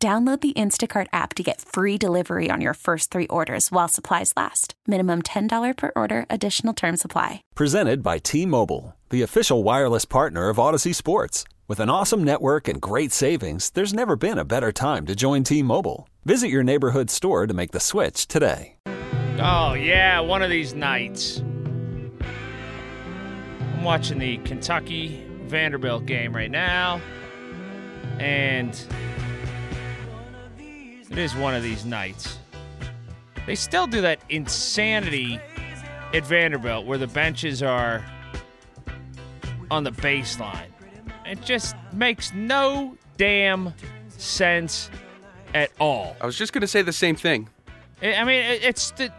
Download the Instacart app to get free delivery on your first three orders while supplies last. Minimum $10 per order, additional term supply. Presented by T Mobile, the official wireless partner of Audacy Sports. With an awesome network and great savings, there's never been a better time to join T Mobile. Visit your neighborhood store to make the switch today. Oh, yeah, one of these nights. I'm watching the Kentucky Vanderbilt game right now, and it is one of these nights. They still do that insanity at Vanderbilt where the benches are on the baseline. It just makes no damn sense at all. I was just going to say the same thing. I mean, it's the,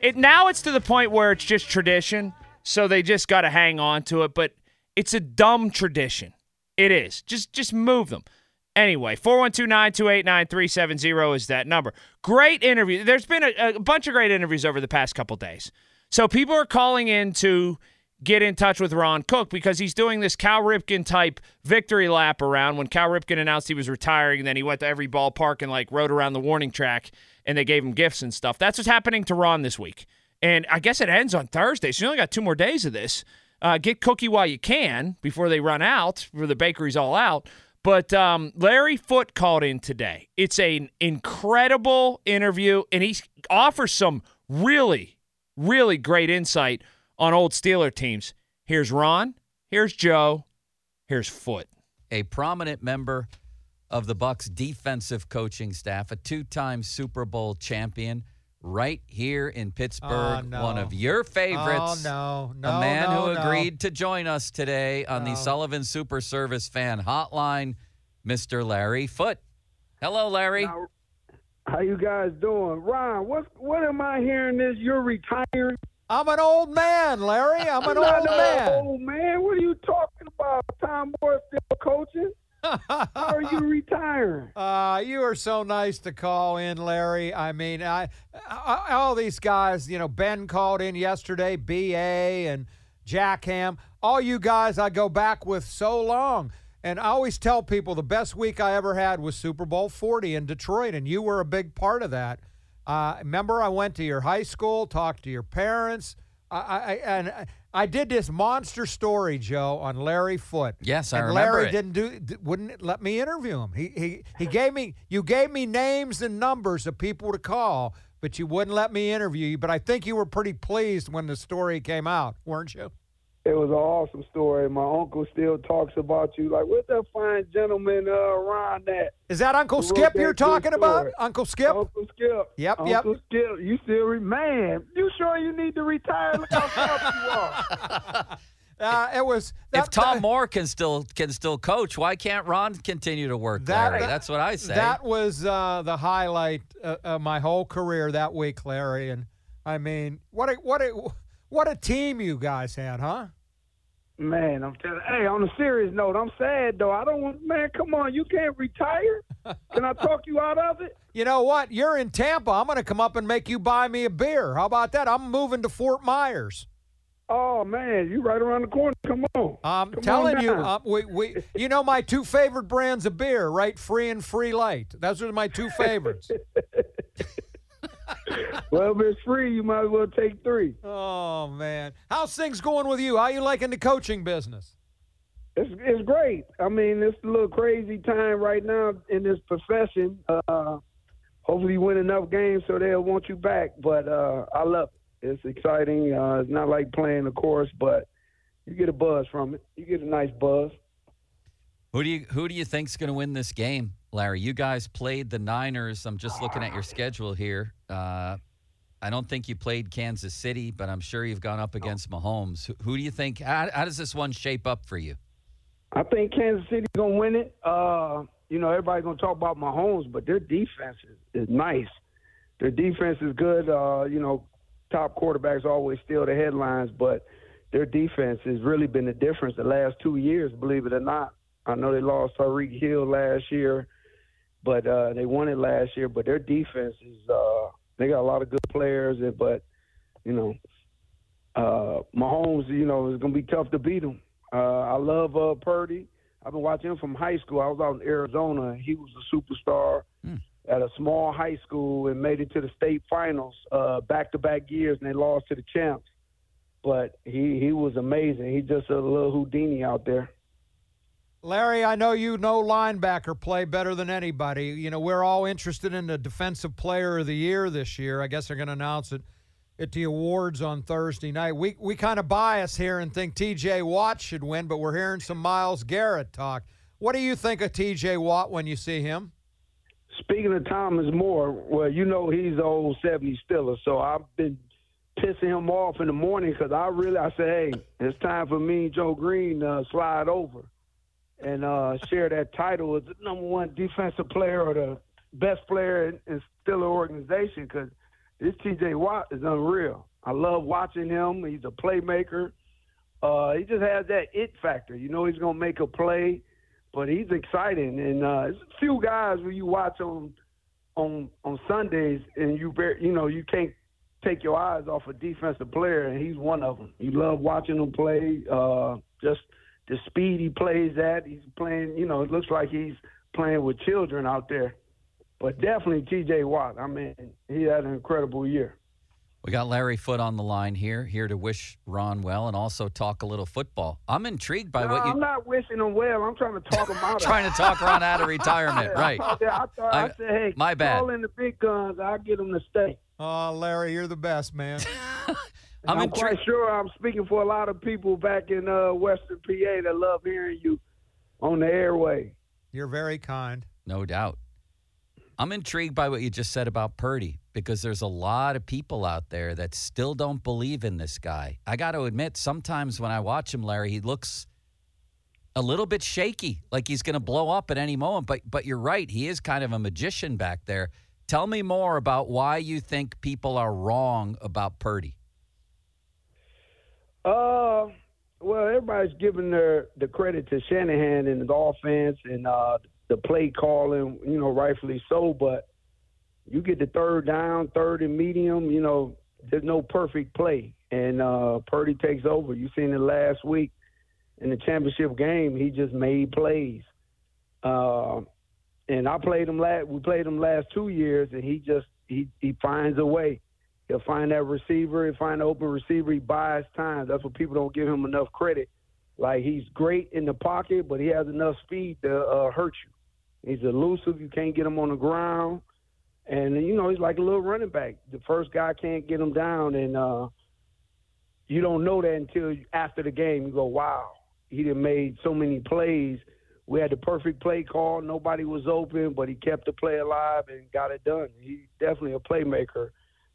it now it's to the point where it's just tradition, so they just got to hang on to it. But it's a dumb tradition. It is. Just just move them. Anyway, 412-928-9370 is that number. Great interview. There's been a, a bunch of great interviews over the past couple days. So people are calling in to get in touch with Ron Cook because he's doing this Cal Ripken type victory lap around when Cal Ripken announced he was retiring and then he went to every ballpark and like rode around the warning track and they gave him gifts and stuff. That's what's happening to Ron this week. And I guess it ends on Thursday. So you only got two more days of this. Uh, get cookie while you can before they run out, before the bakery's all out. But um, Larry Foote called in today. It's an incredible interview, and he offers some really, really great insight on old Steeler teams. Here's Ron. Here's Joe. Here's Foote. a prominent member of the Bucs defensive coaching staff, a two-time Super Bowl champion, right here in Pittsburgh. Oh, no. One of your favorites. Oh, no. No. a man no, who no. agreed to join us today on the Sullivan Super Service Fan Hotline, Mr. Larry Foote. Hello, Larry. Now, how you guys doing, Ron? What what am I hearing? is you're retiring? I'm an old man, Larry. I'm an not old no man. old man. What are you talking about? Tom Moore still coaching? How are you retiring? Uh, you are so nice to call in, Larry. I mean, I, I all these guys. You know, Ben called in yesterday. Ba and Jack Ham. All you guys, I go back with so long. And I always tell people the best week I ever had was Super Bowl 40 in Detroit, and you were a big part of that. Uh, remember, I went to your high school, talked to your parents. I, I and I did this monster story, Joe, on Larry Foote. Yes, I and remember Larry it. didn't do wouldn't let me interview him. He he he gave me you gave me names and numbers of people to call, but you wouldn't let me interview you. But I think you were pretty pleased when the story came out, weren't you? It was an awesome story. My uncle still talks about you. Like, where's that fine gentleman uh, Ron at? Is that Uncle Skip that you're good talking about? Uncle Skip? Uncle Skip. Yep, yep. Uncle Skip. You still re- man? You sure you need to retire? Look how tough you are. Uh, it was if Tom that- Moore can still can still coach, why can't Ron continue to work, That- Larry? That's what I say. That was uh, the highlight uh, of my whole career that week, Larry. And I mean, what a what a what a team you guys had, huh? Man, I'm telling. Hey, on a serious note, I'm sad though. I don't want. Man, come on, you can't retire. Can I talk you out of it? You know what? You're in Tampa. I'm going to come up and make you buy me a beer. How about that? I'm moving to Fort Myers. Oh man, you right around the corner. Come on. I'm Come telling on you, uh, we, we, you know my two favorite brands of beer, right? Free and Free Light. Those are my two favorites. well, if it's free, you might as well take three. oh man, how's things going with you? How you liking the coaching business? It's it's great. I mean, it's a little crazy time right now in this profession. Uh, hopefully, you win enough games so they'll want you back. But uh, I love it. It's exciting. Uh, it's not like playing the course, but you get a buzz from it. You get a nice buzz. Who do you who do you think's going to win this game, Larry? You guys played the Niners. I'm just looking at your schedule here. Uh, I don't think you played Kansas City, but I'm sure you've gone up against Mahomes. Who, who do you think? How, how does this one shape up for you? I think Kansas City's gonna win it. Uh, you know, everybody's gonna talk about Mahomes, but their defense is, is nice. Their defense is good. Uh, you know, top quarterbacks always steal the headlines, but their defense has really been the difference the last two years, believe it or not. I know they lost Tyreek Hill last year, but uh, they won it last year. But their defense is uh, they got a lot of good players, but you know, uh, Mahomes, you know, is gonna be tough to beat him. Uh, I love uh, Purdy. I've been watching him from high school. I was out in Arizona. He was a superstar Hmm. at a small high school and made it to the state finals uh, back-to-back years, and they lost to the champs. But he he was amazing. He's just a little Houdini out there. Larry, I know you know linebacker play better than anybody. You know, we're all interested in the defensive player of the year this year. I guess they're going to announce it at the awards on Thursday night. We we kind of bias here and think TJ Watt should win, but we're hearing some Myles Garrett talk. What do you think of TJ Watt when you see him? Speaking of Thomas Moore, well, you know he's the old 70s Steeler, so I've been pissing him off in the morning because I really, I said, hey, it's time for me and Joe Greene to uh, slide over and uh, share that title as the number one defensive player or the best player in, in Steeler organization because this TJ Watt is unreal. I love watching him. He's a playmaker. Uh, he just has that it factor. You know he's going to make a play but he's exciting. And uh, there's a few guys where you watch on on on Sundays, and you bear, you know you can't take your eyes off a defensive player, and he's one of them. You love watching him play. Uh, just the speed he plays at. He's playing. You know, it looks like he's playing with children out there. But definitely T.J. Watt. I mean, he had an incredible year. We got Larry Foote on the line here, here to wish Ron well and also talk a little football. I'm intrigued by no, what you. I'm not wishing him well. I'm trying to talk him out. trying to talk Ron out of retirement, Yeah, right? I, thought, I, thought, I, I- said, hey, my bad. call in the big guns. I'll get him to stay. Oh, Larry, you're the best, man. I'm I'm, quite sure I'm speaking for a lot of people back in uh, Western PA that love hearing you on the airway. You're very kind. No doubt. I'm intrigued by what you just said about Purdy because there's a lot of people out there that still don't believe in this guy. I got to admit, sometimes when I watch him, Larry, he looks a little bit shaky, like he's going to blow up at any moment. But but you're right, he is kind of a magician back there. Tell me more about why you think people are wrong about Purdy. Uh, well, everybody's giving their the credit to Shanahan and the offense and uh, the play calling, you know, rightfully so. But you get the third down, third and medium, you know, there's no perfect play, and uh, Purdy takes over. You seen it last week in the championship game. He just made plays. Uh, and I played him last. We played him last two years, and he just he he finds a way. He'll find that receiver. He'll find an open receiver. He buys time. That's what people don't give him enough credit. Like he's great in the pocket, but he has enough speed to uh, hurt you. He's elusive. You can't get him on the ground, and you know he's like a little running back. The first guy can't get him down, and uh, you don't know that until after the game. You go, "Wow, he done made so many plays." We had the perfect play call. Nobody was open, but he kept the play alive and got it done. He's definitely a playmaker.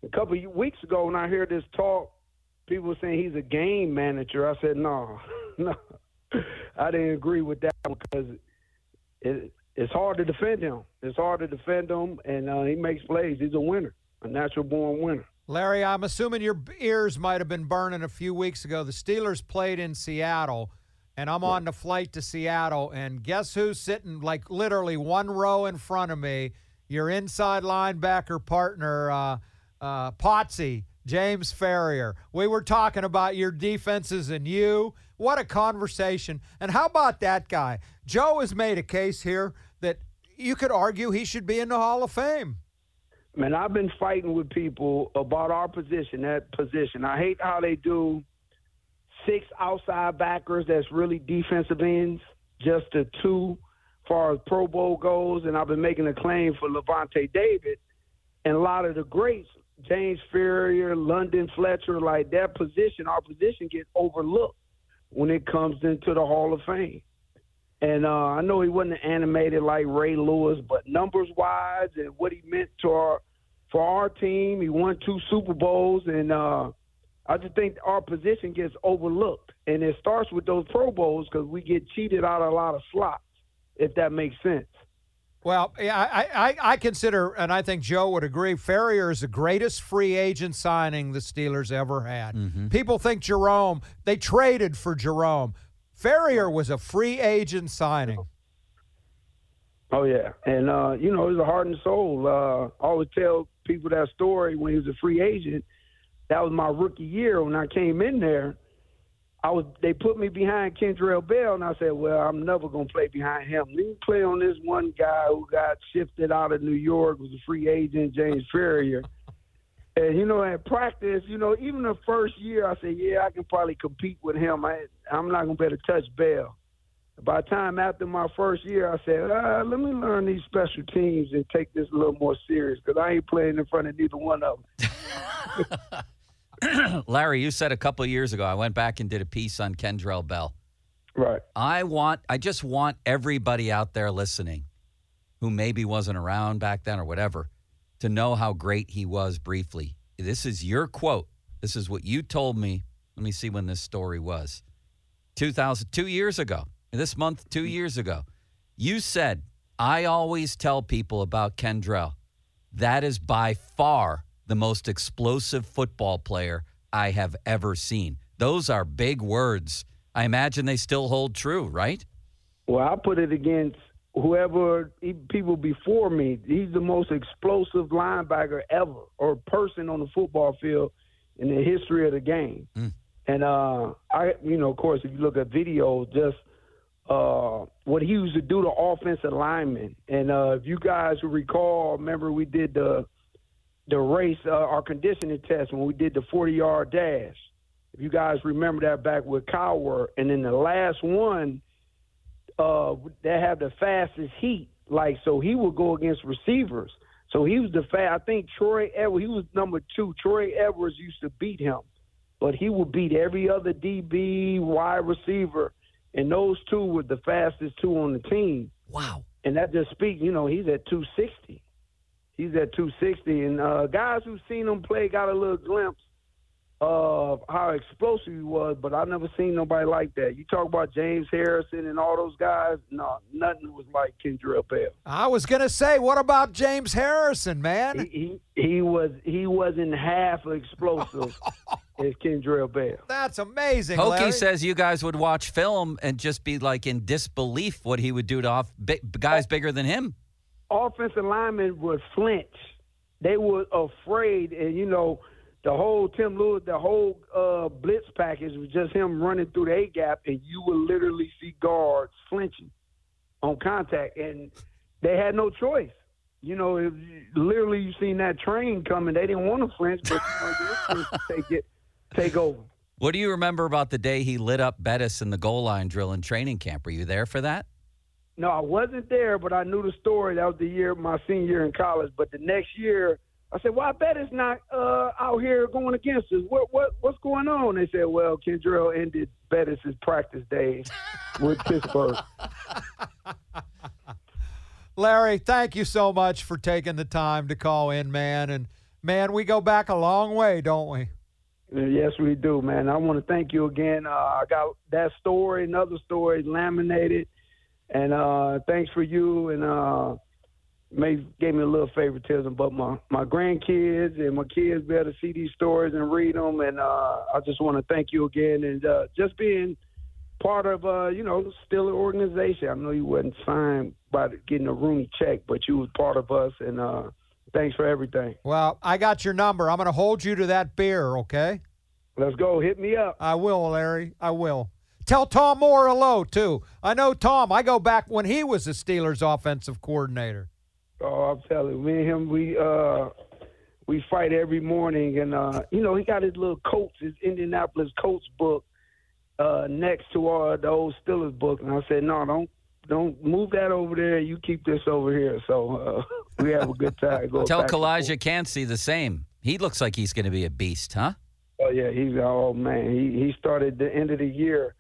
A couple of weeks ago, when I heard this talk, people were saying he's a game manager. I said, no, no. I didn't agree with that because it, it's hard to defend him. It's hard to defend him, and uh, he makes plays. He's a winner, a natural born winner. Larry, I'm assuming your ears might have been burning a few weeks ago. The Steelers played in Seattle, and I'm on the flight to Seattle, and guess who's sitting like literally one row in front of me? Your inside linebacker partner, uh, uh, Potsie, James Farrior. We were talking about your defenses and you. What a conversation. And how about that guy? Joe has made a case here that you could argue he should be in the Hall of Fame. Man, I've been fighting with people about our position, that position. I hate how they do six outside backers that's really defensive ends, just the two far as Pro Bowl goes. And I've been making a claim for Lavonte David and a lot of the greats, James Farrior, London Fletcher, like that position, our position gets overlooked when it comes into the Hall of Fame. And uh, I know he wasn't animated like Ray Lewis, but numbers wise and what he meant to our for our team, he won two Super Bowls, and uh, I just think our position gets overlooked. And it starts with those Pro Bowls because we get cheated out of a lot of slots, if that makes sense. Well, yeah, I, I, I consider, and I think Joe would agree, Farrior is the greatest free agent signing the Steelers ever had. Mm-hmm. People think Jerome, they traded for Jerome. Farrior was a free agent signing. Oh yeah, and uh, you know, he's a heart and soul. Uh, I always tell people that story when he was a free agent. That was my rookie year when I came in there. I was they put me behind Kendrell Bell, and I said, "Well, I'm never gonna play behind him. Let me play on this one guy who got shifted out of New York, was a free agent, James Farrior." And you know, at practice, you know, even the first year, I said, "Yeah, I can probably compete with him. I, I'm not gonna be able to touch Bell." By the time after my first year, I said, uh, "Let me learn these special teams and take this a little more serious because I ain't playing in front of neither one of them." Larry, you said a couple years ago, I went back and did a piece on Kendrell Bell. Right. I want, I just want everybody out there listening who maybe wasn't around back then or whatever to know how great he was briefly. This is your quote. This is what you told me. Let me see when this story was. 2000, two years ago, this month, two mm-hmm. years ago. You said, I always tell people about Kendrell. That is by far the most explosive football player I have ever seen. Those are big words. I imagine they still hold true, right? Well, I put it against whoever people before me. He's the most explosive linebacker ever, or person on the football field in the history of the game. Mm. And uh, I, you know, of course, if you look at video, just uh, what he used to do to offensive linemen. And uh, if you guys recall, remember we did the the race, uh, our conditioning test when we did the 40 yard dash. If you guys remember that back with Cowher, and then the last one, uh, they have the fastest heat. Like so, he would go against receivers. So he was the fast. I think Troy Edwards. He was number two. Troy Edwards used to beat him, but he would beat every other DB, wide receiver, and those two were the fastest two on the team. Wow. And that just speaks. You know, he's at 260 he's at 260. And uh, guys who've seen him play got a little glimpse of how explosive he was, but I've never seen nobody like that. You talk about James Harrison and all those guys. No, nothing was like Kendrell Bell. I was gonna say, what about James Harrison, man? He he, he was he wasn't half explosive as Kendrell Bell. That's amazing. Pokey Larry. says you guys would watch film and just be like in disbelief what he would do to off, big, guys bigger than him. Offensive linemen would flinch. They were afraid, and you know the whole Tim Lewis, the whole uh, blitz package was just him running through the A gap, and you would literally see guards flinching on contact, and they had no choice. You know, it, literally, you seen that train coming. They didn't want to flinch, but you know, take it, take over. What do you remember about the day he lit up Bettis in the goal line drill in training camp? Were you there for that? No, I wasn't there, but I knew the story. That was the year my senior year in college. But the next year, I said, "Well, I bet it's not uh, out here going against us. What what what's going on?" They said, "Well, Kendrell ended Bettis's practice days with Pittsburgh." Larry, thank you so much for taking the time to call in, man. And man, we go back a long way, don't we? Yes, we do, man. I want to thank you again. Uh, I got that story, another story laminated, and uh, thanks for you and. Uh, May gave me a little favoritism, but my my grandkids and my kids be able to see these stories and read them, and uh, I just want to thank you again and uh, just being part of uh, you know still an organization. I know you wasn't signed by getting a Rooney check, but you was part of us, and uh, thanks for everything. Well, I got your number. I'm going to hold you to that beer, okay? Let's go. Hit me up. I will, Larry. I will. Tell Tom Moore hello too. I know Tom. I go back when he was the Steelers' offensive coordinator. Oh, I'm telling you, me and him, we uh, we fight every morning, and uh, you know he got his little coats, his Indianapolis Colts book, uh, next to our the old Steelers book, and I said, no, don't don't move that over there. You keep this over here. So uh, we have a good time. Go Tell Calijah forth. can't see the same. He looks like he's going to be a beast, huh? Oh yeah, he's oh man, he he started the end of the year.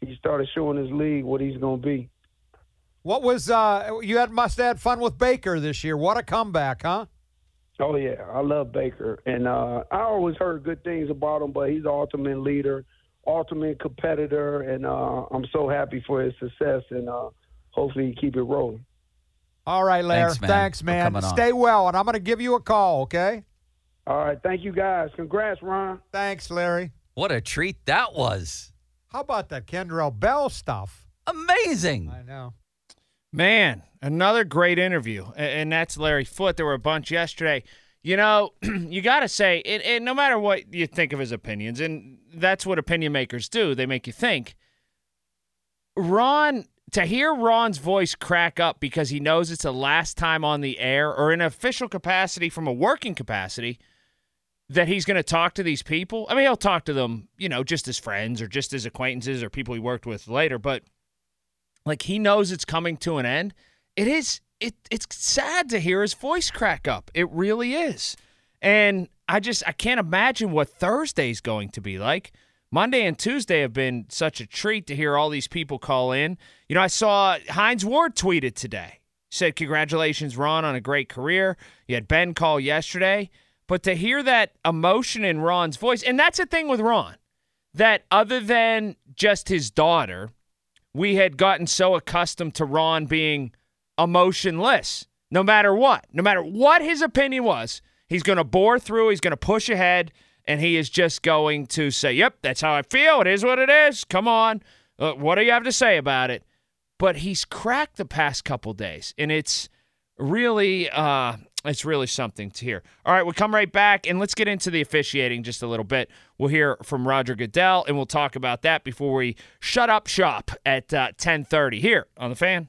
He started showing his league what he's gonna be. What was uh you had must have had fun with Baker this year. What a comeback, huh? Oh yeah, I love Baker, and uh, I always heard good things about him. But he's the ultimate leader, ultimate competitor, and uh, I'm so happy for his success, and uh, hopefully he keep it rolling. All right, Larry. Thanks, man, Thanks, man. Stay well, and I'm going to give you a call, okay? All right, thank you guys. Congrats, Ron. Thanks, Larry. What a treat that was. How about that Kendrell Bell stuff? Amazing. I know. Man, another great interview. And that's Larry Foote. There were a bunch yesterday. You know, you got to say, and, and no matter what you think of his opinions, and that's what opinion makers do, they make you think. Ron, to hear Ron's voice crack up because he knows it's the last time on the air or in official capacity from a working capacity that he's going to talk to these people. I mean, he'll talk to them, you know, just as friends or just as acquaintances or people he worked with later, but like he knows it's coming to an end. It is it it's sad to hear his voice crack up. It really is. And I just I can't imagine what Thursday's going to be like. Monday and Tuesday have been such a treat to hear all these people call in. You know, I saw Hines Ward tweeted today. Said congratulations Ron on a great career. You had Ben call yesterday, but to hear that emotion in Ron's voice, and that's the thing with Ron, that other than just his daughter, we had gotten so accustomed to Ron being emotionless no matter what. No matter what his opinion was, he's going to bore through, he's going to push ahead, and he is just going to say, Yep, that's how I feel. It is what it is. Come on. Uh, what do you have to say about it? But he's cracked the past couple days, and it's really. Uh, it's really something to hear. All right, we'll come right back and let's get into the officiating just a little bit. We'll hear from Roger Goodell and we'll talk about that before we shut up shop at uh, 10:30 here on the fan.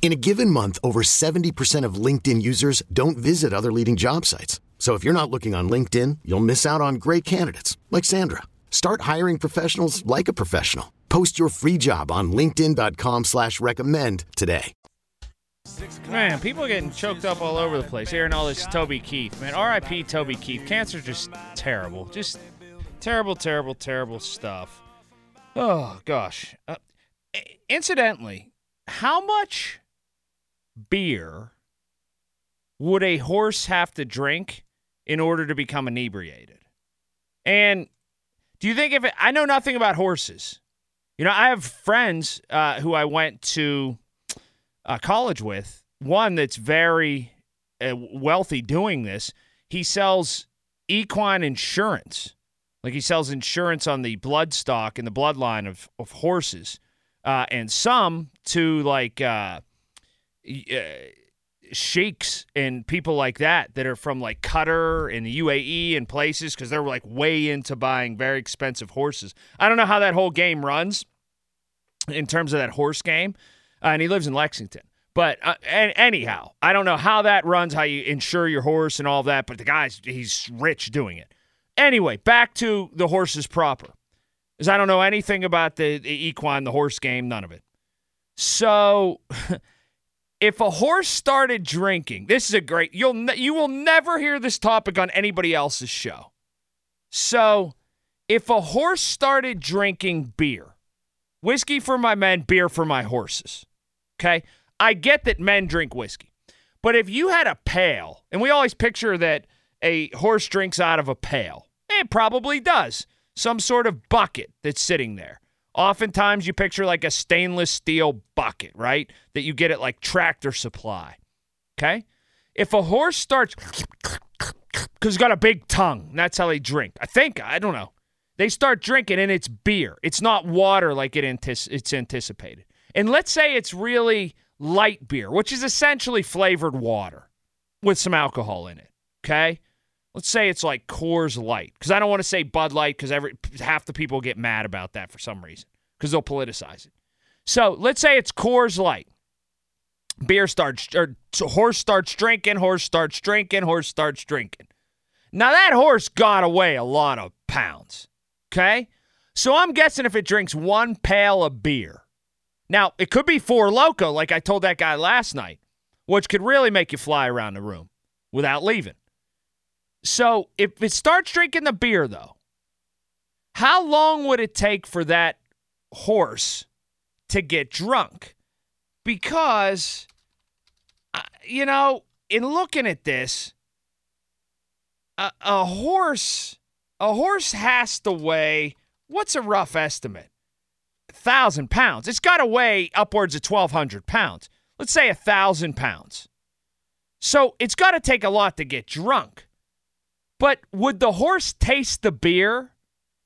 In a given month, over 70% of LinkedIn users don't visit other leading job sites. So if you're not looking on LinkedIn, you'll miss out on great candidates like Sandra. Start hiring professionals like a professional. Post your free job on linkedin.com slash recommend today. Man, people are getting choked up all over the place hearing all this Toby Keith. Man, R.I.P. Toby Keith. Cancer just terrible. Just terrible, terrible, terrible stuff. Oh, gosh. Uh, incidentally, how much beer would a horse have to drink in order to become inebriated? And do you think if it, I know nothing about horses? You know, I have friends uh, who I went to uh, college with, one that's very uh, wealthy doing this. He sells equine insurance. Like he sells insurance on the blood stock and the bloodline of, of horses. Uh, and some to like uh, sheiks and people like that that are from like Qatar and the UAE and places because they're like way into buying very expensive horses. I don't know how that whole game runs in terms of that horse game. Uh, and he lives in Lexington. But uh, an- anyhow, I don't know how that runs, how you insure your horse and all that. But the guy's he's rich doing it. Anyway, back to the horses proper, because I don't know anything about the, the equine, the horse game, none of it. So, if a horse started drinking, this is a great. You'll you will never hear this topic on anybody else's show. So, if a horse started drinking beer, whiskey for my men, beer for my horses. Okay? I get that men drink whiskey. But if you had a pail, and we always picture that a horse drinks out of a pail. It probably does. Some sort of bucket that's sitting there. Oftentimes, you picture like a stainless steel bucket, right? That you get at like tractor supply. Okay? If a horse starts, because it's got a big tongue, that's how they drink. I think, I don't know. They start drinking and it's beer. It's not water like it it's anticipated. And let's say it's really light beer, which is essentially flavored water with some alcohol in it. Okay? Let's say it's like Coors Light, because I don't want to say Bud Light, because every half the people get mad about that for some reason, because they'll politicize it. So let's say it's Coors Light. Beer starts, or horse starts drinking, horse starts drinking, horse starts drinking. Now that horse got away a lot of pounds. Okay, so I'm guessing if it drinks one pail of beer, now it could be Four Loco, like I told that guy last night, which could really make you fly around the room without leaving. So if it starts drinking the beer, though, how long would it take for that horse to get drunk? Because, you know, in looking at this, a, a horse, a horse has to weigh. What's a rough estimate? Thousand pounds. It's got to weigh upwards of twelve hundred pounds. Let's say a thousand pounds. So it's got to take a lot to get drunk. But would the horse taste the beer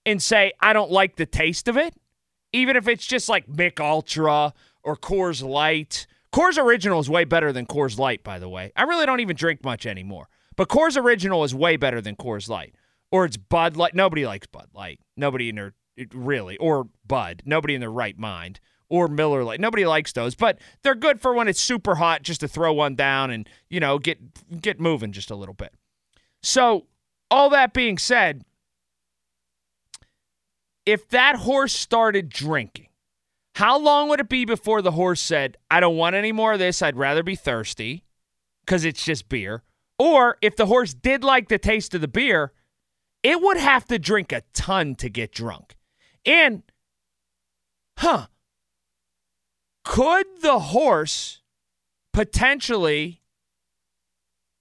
and say, I don't like the taste of it? Even if it's just like Mich Ultra or Coors Light. Coors Original is way better than Coors Light, by the way. I really don't even drink much anymore. But Coors Original is way better than Coors Light. Or it's Bud Light. Nobody likes Bud Light. Nobody in their, really, or Bud. Nobody in their right mind. Or Miller Lite. Nobody likes those, but they're good for when it's super hot just to throw one down and, you know, get get moving just a little bit. So all that being said, if that horse started drinking, how long would it be before the horse said, I don't want any more of this. I'd rather be thirsty because it's just beer? Or if the horse did like the taste of the beer, it would have to drink a ton to get drunk. And, huh, could the horse potentially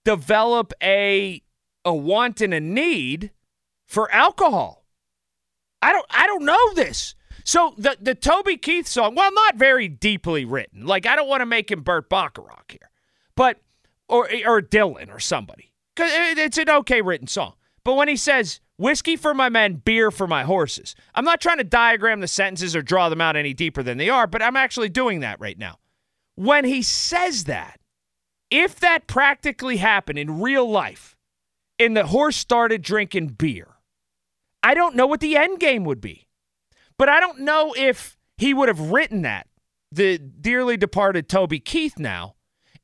develop a a want and a need for alcohol. I don't I don't know this. So the the Toby Keith song, well, not very deeply written. Like I don't want to make him Burt Bacharach here, but or or Dylan or somebody because it's an okay written song. But when he says whiskey for my men, beer for my horses, I'm not trying to diagram the sentences or draw them out any deeper than they are, but I'm actually doing that right now. When he says that, if that practically happened in real life, and the horse started drinking beer, I don't know what the end game would be. But I don't know if he would have written that, the dearly departed Toby Keith now,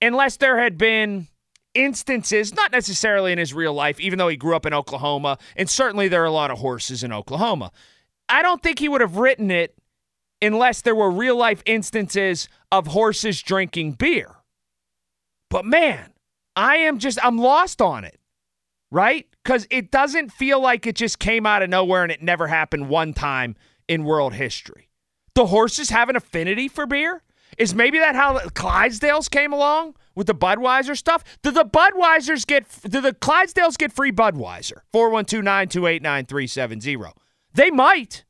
unless there had been instances, not necessarily in his real life, even though he grew up in Oklahoma, and certainly there are a lot of horses in Oklahoma. I don't think he would have written it unless there were real life instances of horses drinking beer. But man, I am just, I'm lost on it right? Because it doesn't feel like it just came out of nowhere and it never happened one time in world history. The horses have an affinity for beer? Is maybe that how the Clydesdales came along with the Budweiser stuff? Do the Budweisers get, do the Clydesdales get free Budweiser? 412 928 9370. They might.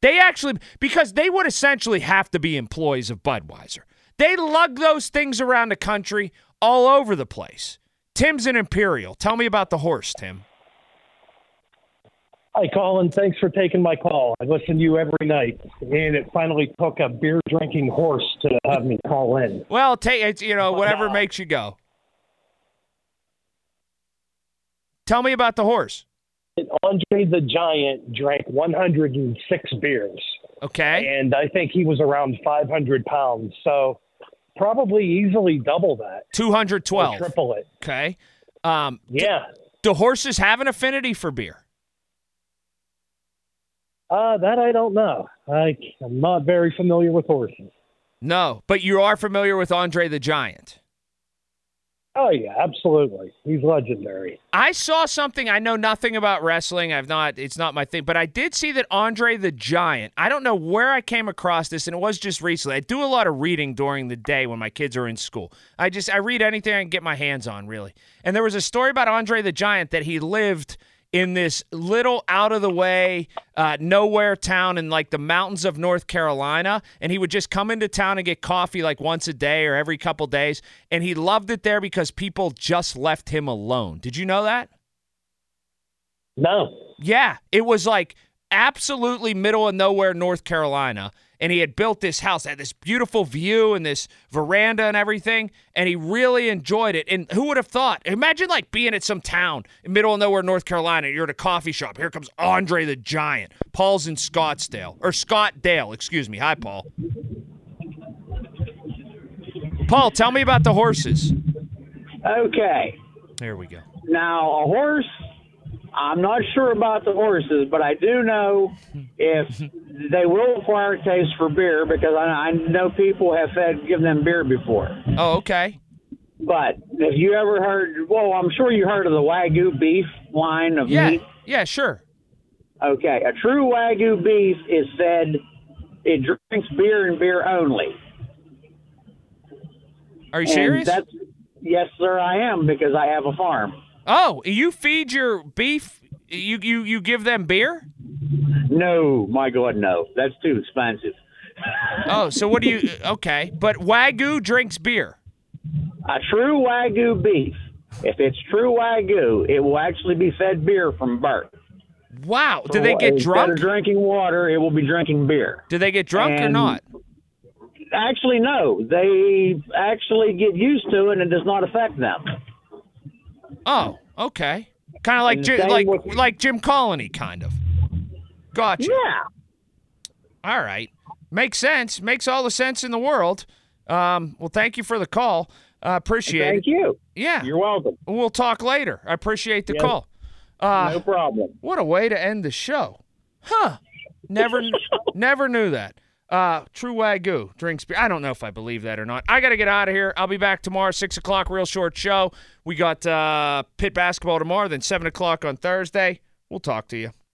They actually, because they would essentially have to be employees of Budweiser. They lug those things around the country all over the place. Tim's an Imperial. Tell me about the horse, Tim. Hi, Colin. Thanks for taking my call. I listen to you every night, and it finally took a beer drinking horse to have me call in. Well, take it. You know, whatever uh, makes you go. Tell me about the horse. Andre the Giant drank 106 beers. Okay. And I think he was around 500 pounds. So probably easily double that. 212. triple it. Okay. Um, yeah. Do, do, horses have an affinity for beer? Uh, that I don't know. I, I'm not very familiar with horses. No, but you are familiar with Andre the Giant. Oh yeah, absolutely. He's legendary. I saw something. I know nothing about wrestling. I've not. It's not my thing. But I did see that Andre the Giant. I don't know where I came across this, and it was just recently. I do a lot of reading during the day when my kids are in school. I just I read anything I can get my hands on, really. And there was a story about Andre the Giant that he lived in this little out of the way, uh, nowhere town in like the mountains of North Carolina. And he would just come into town and get coffee like once a day or every couple days. And he loved it there because people just left him alone. Did you know that? No. Yeah. It was like absolutely middle of nowhere, North Carolina and he had built this house, had this beautiful view and this veranda and everything, and he really enjoyed it. And who would have thought? Imagine like being at some town in middle of nowhere, North Carolina. You're at a coffee shop. Here comes Andre the Giant. Paul's in Scottsdale or Scottdale, excuse me. Hi, Paul. Paul, tell me about the horses. Okay. There we go. Now, a horse, I'm not sure about the horses, but I do know if they will acquire a taste for beer because I, I know people have fed given them beer before. Oh, okay. But have you ever heard? Well, I'm sure you heard of the Wagyu beef line of Yeah. meat. Yeah, sure. Okay, a true Wagyu beef is fed. It drinks beer and beer only. Are you And serious? Yes, sir. I am because I have a farm. Oh, you feed your beef? You you you give them beer? No, my God, no. That's too expensive. Oh, so what do you? Okay, but Wagyu drinks beer. A true Wagyu beef, if it's true Wagyu, it will actually be fed beer from birth. Wow. Do they get Instead drunk? of drinking water, it will be drinking beer. Do they get drunk or not? Actually, no. They actually get used to it and it does not affect them. Oh, okay. Kind of like And like with- like Jim Colony, kind of. Gotcha. Yeah. All right. Makes sense. Makes all the sense in the world. Um, well, thank you for the call. I appreciate Thank it. you. Yeah. You're welcome. We'll talk later. I appreciate the Yes. call. Uh, no problem. What a way to end the show. Huh. Never never knew that. Uh, True Wagyu drinks beer. I don't know if I believe that or not. I got to get out of here. I'll be back tomorrow, 6 o'clock, real short show. We got uh, Pitt basketball tomorrow, then 7 o'clock on Thursday. We'll talk to you.